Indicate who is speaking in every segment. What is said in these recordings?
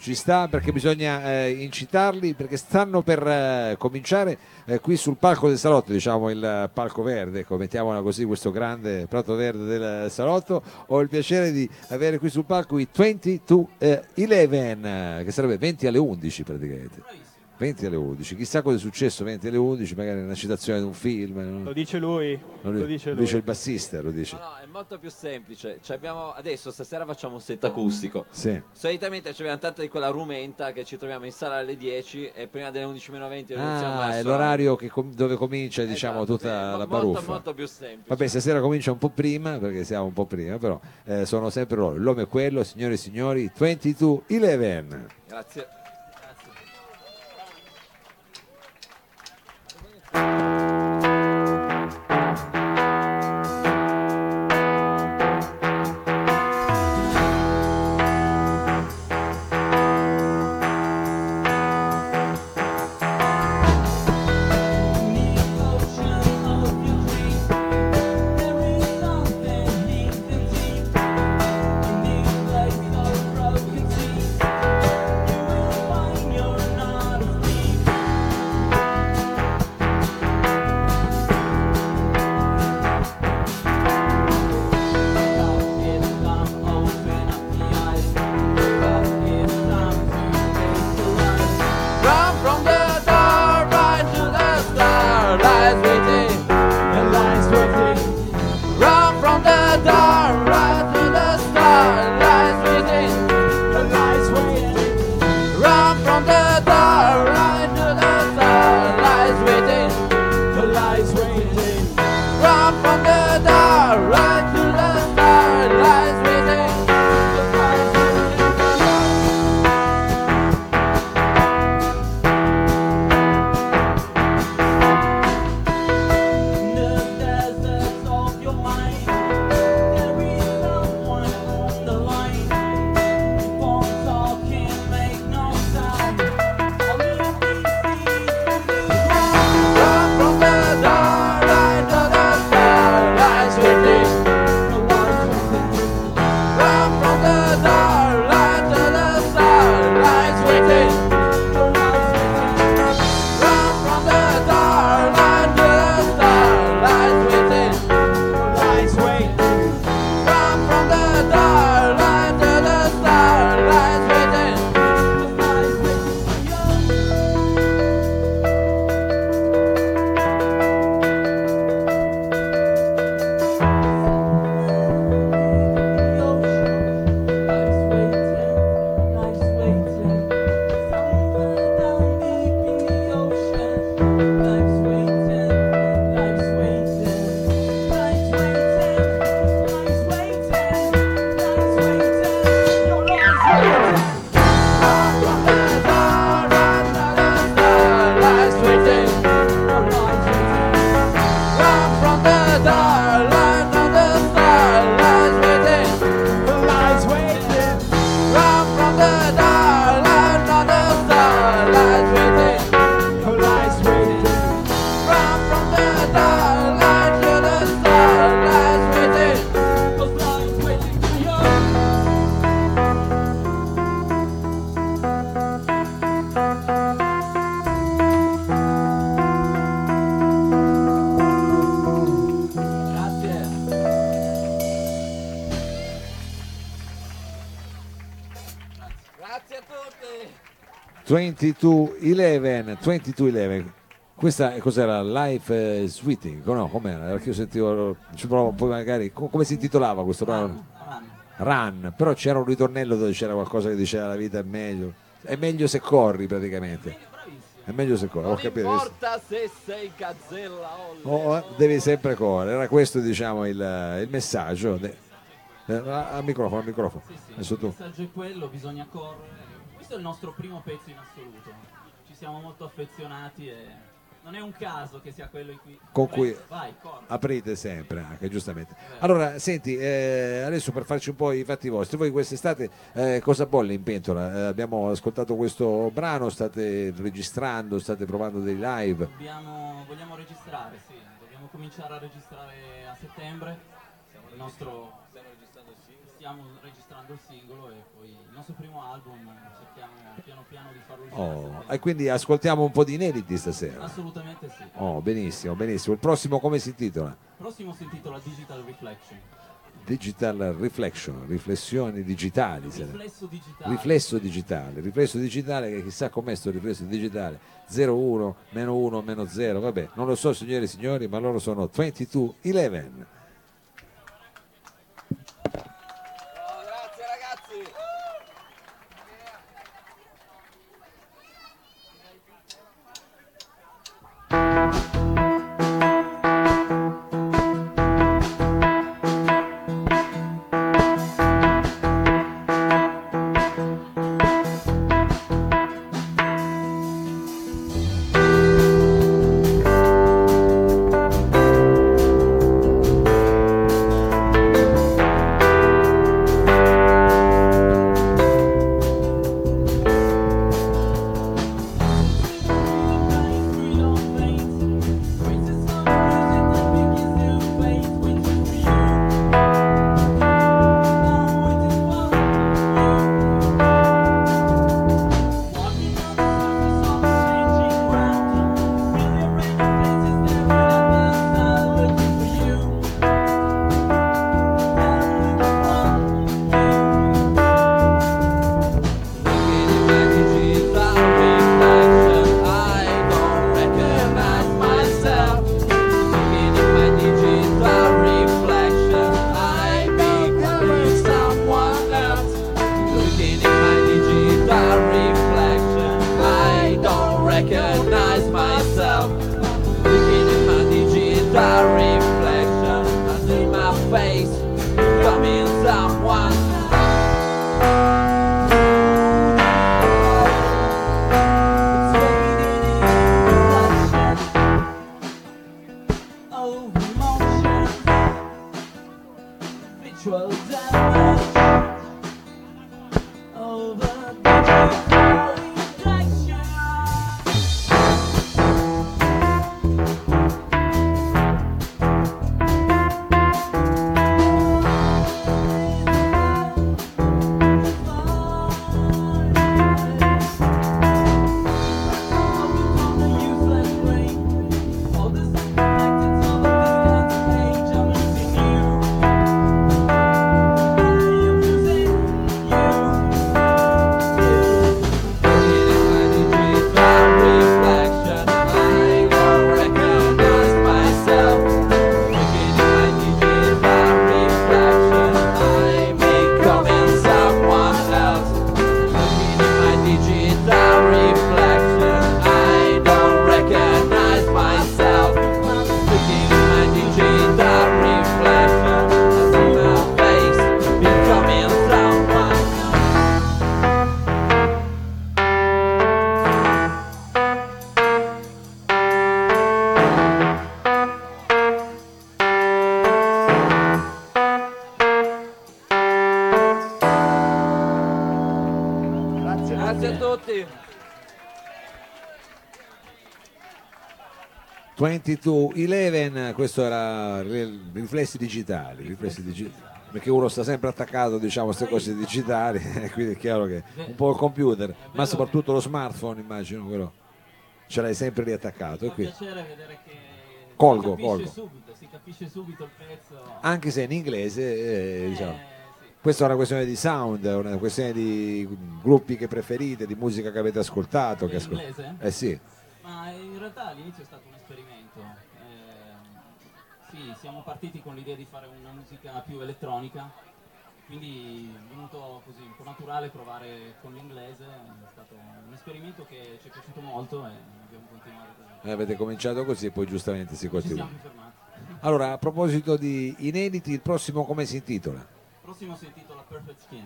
Speaker 1: ci sta perché bisogna eh, incitarli perché stanno per eh, cominciare eh, qui sul palco del salotto, diciamo il palco verde, ecco, mettiamola così, questo grande prato verde del salotto. Ho il piacere di avere qui sul palco i 20 to eh, 11, che sarebbe 20 alle 11 praticamente. 20 alle 11, chissà cosa è successo 20 alle 11, magari una citazione di un film.
Speaker 2: Lo dice lui,
Speaker 1: lo,
Speaker 2: lo dice lui.
Speaker 1: dice il bassista, lo dice.
Speaker 3: No, no, è molto più semplice. Abbiamo, adesso stasera facciamo un set acustico.
Speaker 1: Sì.
Speaker 3: Solitamente abbiamo tanta di quella rumenta che ci troviamo in sala alle 10 e prima delle 11 meno 20 iniziamo
Speaker 1: Ah,
Speaker 3: a
Speaker 1: è l'orario che com- dove comincia diciamo
Speaker 3: Esatto,
Speaker 1: tutta
Speaker 3: sì,
Speaker 1: la
Speaker 3: molto,
Speaker 1: baruffa.
Speaker 3: molto più semplice.
Speaker 1: Vabbè, stasera comincia un po' prima perché siamo un po' prima, però eh, sono sempre loro. L'uomo è quello, signore e signori, 22 11.
Speaker 3: Grazie.
Speaker 1: 22-11, 22-11. Questa cos'era? Life eh, Sweeting? No, com'era? Perché io sentivo, ci provo poi magari, co- come si intitolava questo brano? Run, però c'era un ritornello dove c'era qualcosa che diceva la vita è meglio, è meglio se corri praticamente, è meglio se corri, ho
Speaker 3: Non
Speaker 1: capito.
Speaker 3: importa se sei gazzella o
Speaker 1: Oh, eh, devi sempre correre, era questo diciamo il, il messaggio. De- eh, al microfono, al microfono.
Speaker 4: Sì, sì, il
Speaker 1: tu.
Speaker 4: messaggio è quello, bisogna correre. Questo è il nostro primo pezzo in assoluto. Ci siamo molto affezionati e non è un caso che sia quello in cui...
Speaker 1: Con cui-
Speaker 4: Vai, corri.
Speaker 1: aprite sempre anche giustamente allora senti eh, adesso per farci un po' i fatti vostri voi quest'estate eh, cosa bolle in pentola Eh, abbiamo ascoltato questo brano state registrando state provando dei live
Speaker 4: Dobbiamo, vogliamo registrare, sì. Dobbiamo cominciare a registrare a settembre. Il nostro... stiamo registrando il singolo e poi il nostro primo album cerchiamo piano piano di farlo uscire.
Speaker 1: Oh, e quindi ascoltiamo un po' di inediti stasera.
Speaker 4: Assolutamente sì.
Speaker 1: Oh, benissimo, benissimo. Il prossimo come si intitola?
Speaker 4: Il prossimo si intitola Digital Reflection.
Speaker 1: Digital Reflection, riflessioni digitali.
Speaker 4: Riflesso digitale.
Speaker 1: Riflesso digitale, riflesso digitale che chissà com'è sto riflesso digitale 01, meno 1, meno 0, vabbè, non lo so signore e signori, ma loro sono 2211.
Speaker 4: Over
Speaker 3: a tutti.
Speaker 1: 2211, questo era ri- riflessi digitali, riflessi digitali. Perché uno sta sempre attaccato diciamo, a queste cose digitali, quindi è chiaro che un po' il computer, ma soprattutto lo smartphone, immagino, quello ce l'hai sempre riattaccato. E qui, Colgo, colgo.
Speaker 4: subito, si capisce subito il pezzo.
Speaker 1: anche se in inglese, eh, diciamo. Questa è una questione di sound, è una questione di gruppi che preferite, di musica che avete ascoltato. Che
Speaker 4: In
Speaker 1: ascol-
Speaker 4: inglese?
Speaker 1: eh sì,
Speaker 4: Ma in realtà all'inizio è stato un esperimento. Ehm, sì, siamo partiti con l'idea di fare una musica più elettronica, quindi è venuto così un po' naturale provare con l'inglese, è stato un esperimento che ci è piaciuto molto e abbiamo continuato così.
Speaker 1: eh, avete cominciato così e poi giustamente si continua. Allora, a proposito di inediti, il prossimo come si intitola?
Speaker 4: Prossimo si intitola Perfect Skin.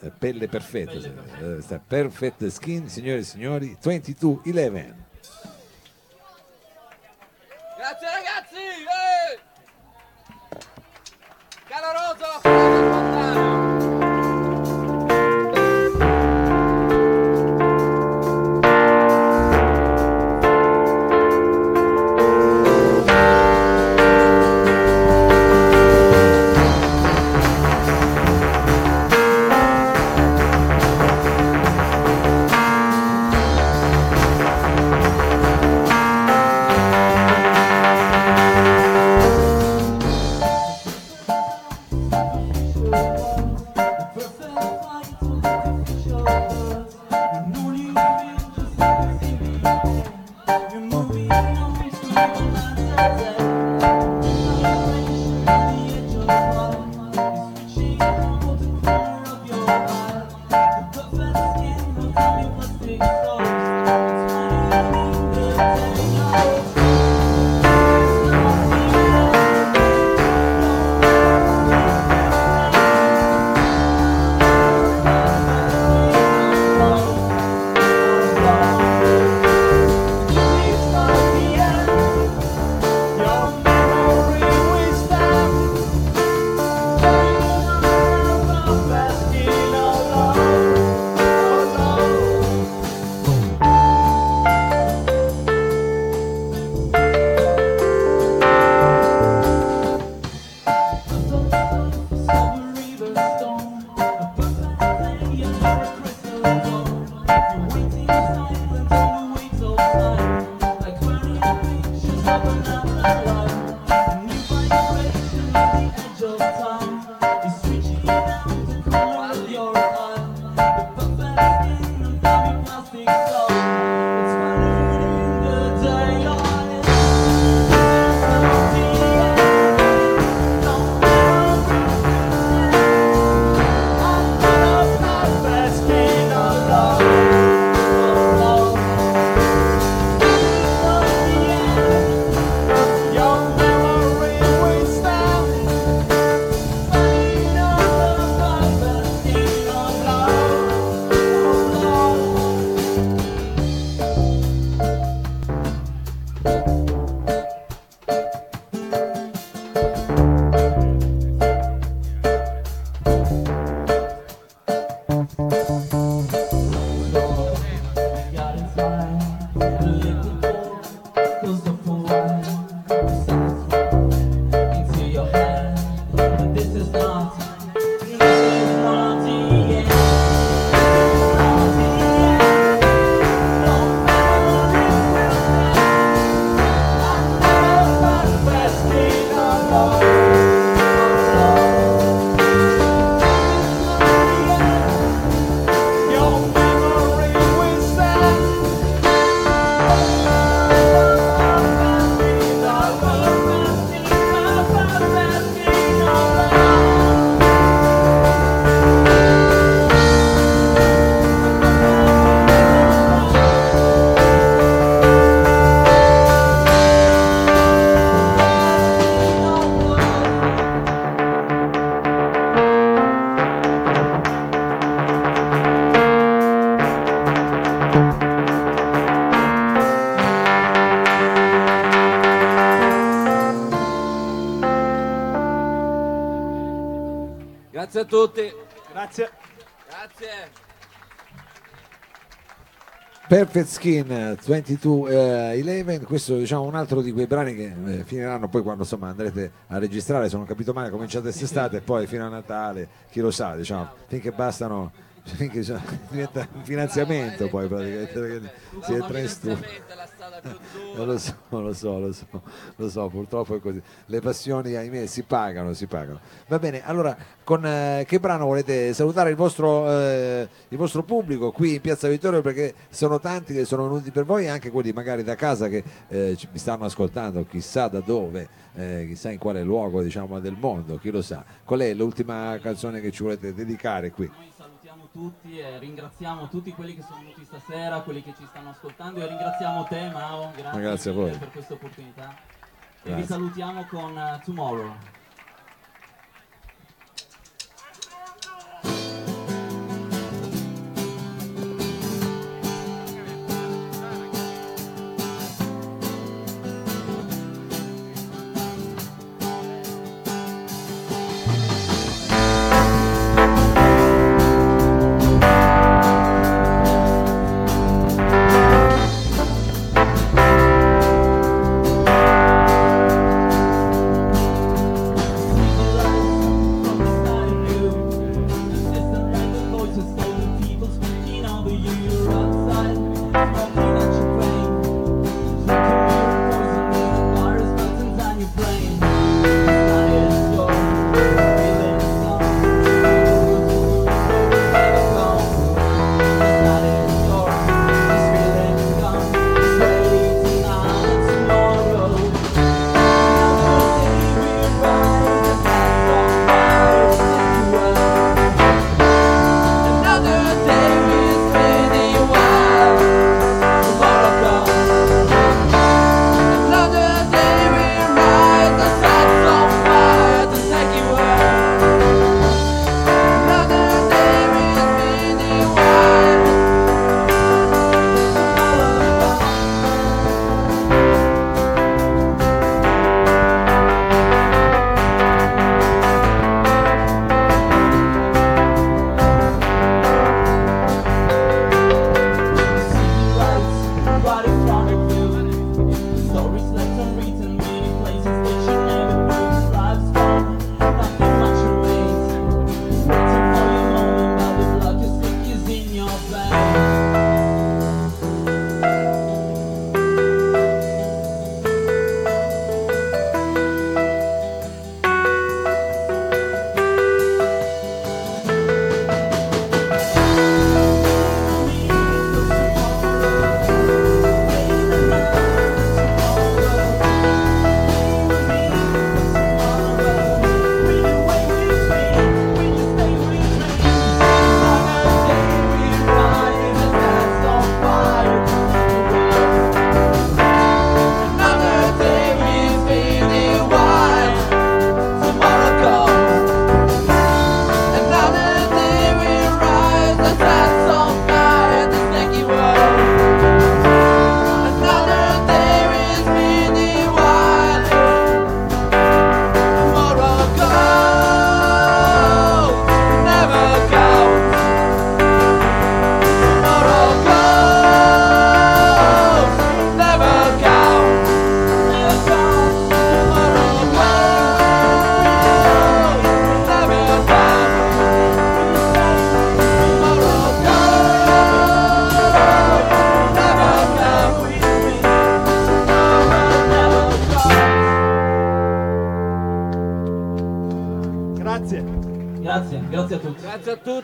Speaker 1: Eh, Pelle perfetta,
Speaker 4: Pelle
Speaker 1: eh,
Speaker 4: perfetta.
Speaker 1: perfect skin, signore e signori, 2211.
Speaker 3: Grazie a tutti.
Speaker 2: Grazie.
Speaker 3: Grazie.
Speaker 1: Perfect Skin 2211, questo diciamo un altro di quei brani che eh, finiranno poi quando insomma andrete a registrare, se non ho capito male, cominciate quest'estate e poi fino a Natale, chi lo sa, diciamo, finché bastano diventa un finanziamento poi praticamente si entra in studio.
Speaker 3: È.
Speaker 1: Lo so, lo so, lo so, lo so, purtroppo è così. Le passioni, ahimè, si pagano, si pagano. Va bene, allora, con eh, che brano volete salutare il vostro, eh, il vostro pubblico qui in Piazza Vittorio? Perché sono tanti che sono venuti per voi, anche quelli magari da casa che eh, mi stanno ascoltando, chissà da dove, eh, chissà in quale luogo diciamo, del mondo, chi lo sa. Qual è l'ultima canzone che ci volete dedicare qui?
Speaker 4: Tutti e ringraziamo tutti quelli che sono venuti stasera, quelli che ci stanno ascoltando e ringraziamo te Mao, grazie,
Speaker 1: grazie a
Speaker 4: mille
Speaker 1: voi.
Speaker 4: per questa opportunità. E
Speaker 1: Grazie.
Speaker 4: vi salutiamo con eh, Tomorrow.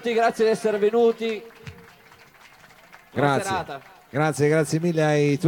Speaker 3: Tutti, grazie di essere venuti. Buona
Speaker 1: Grazie.
Speaker 3: serata.
Speaker 1: Grazie, grazie mille ai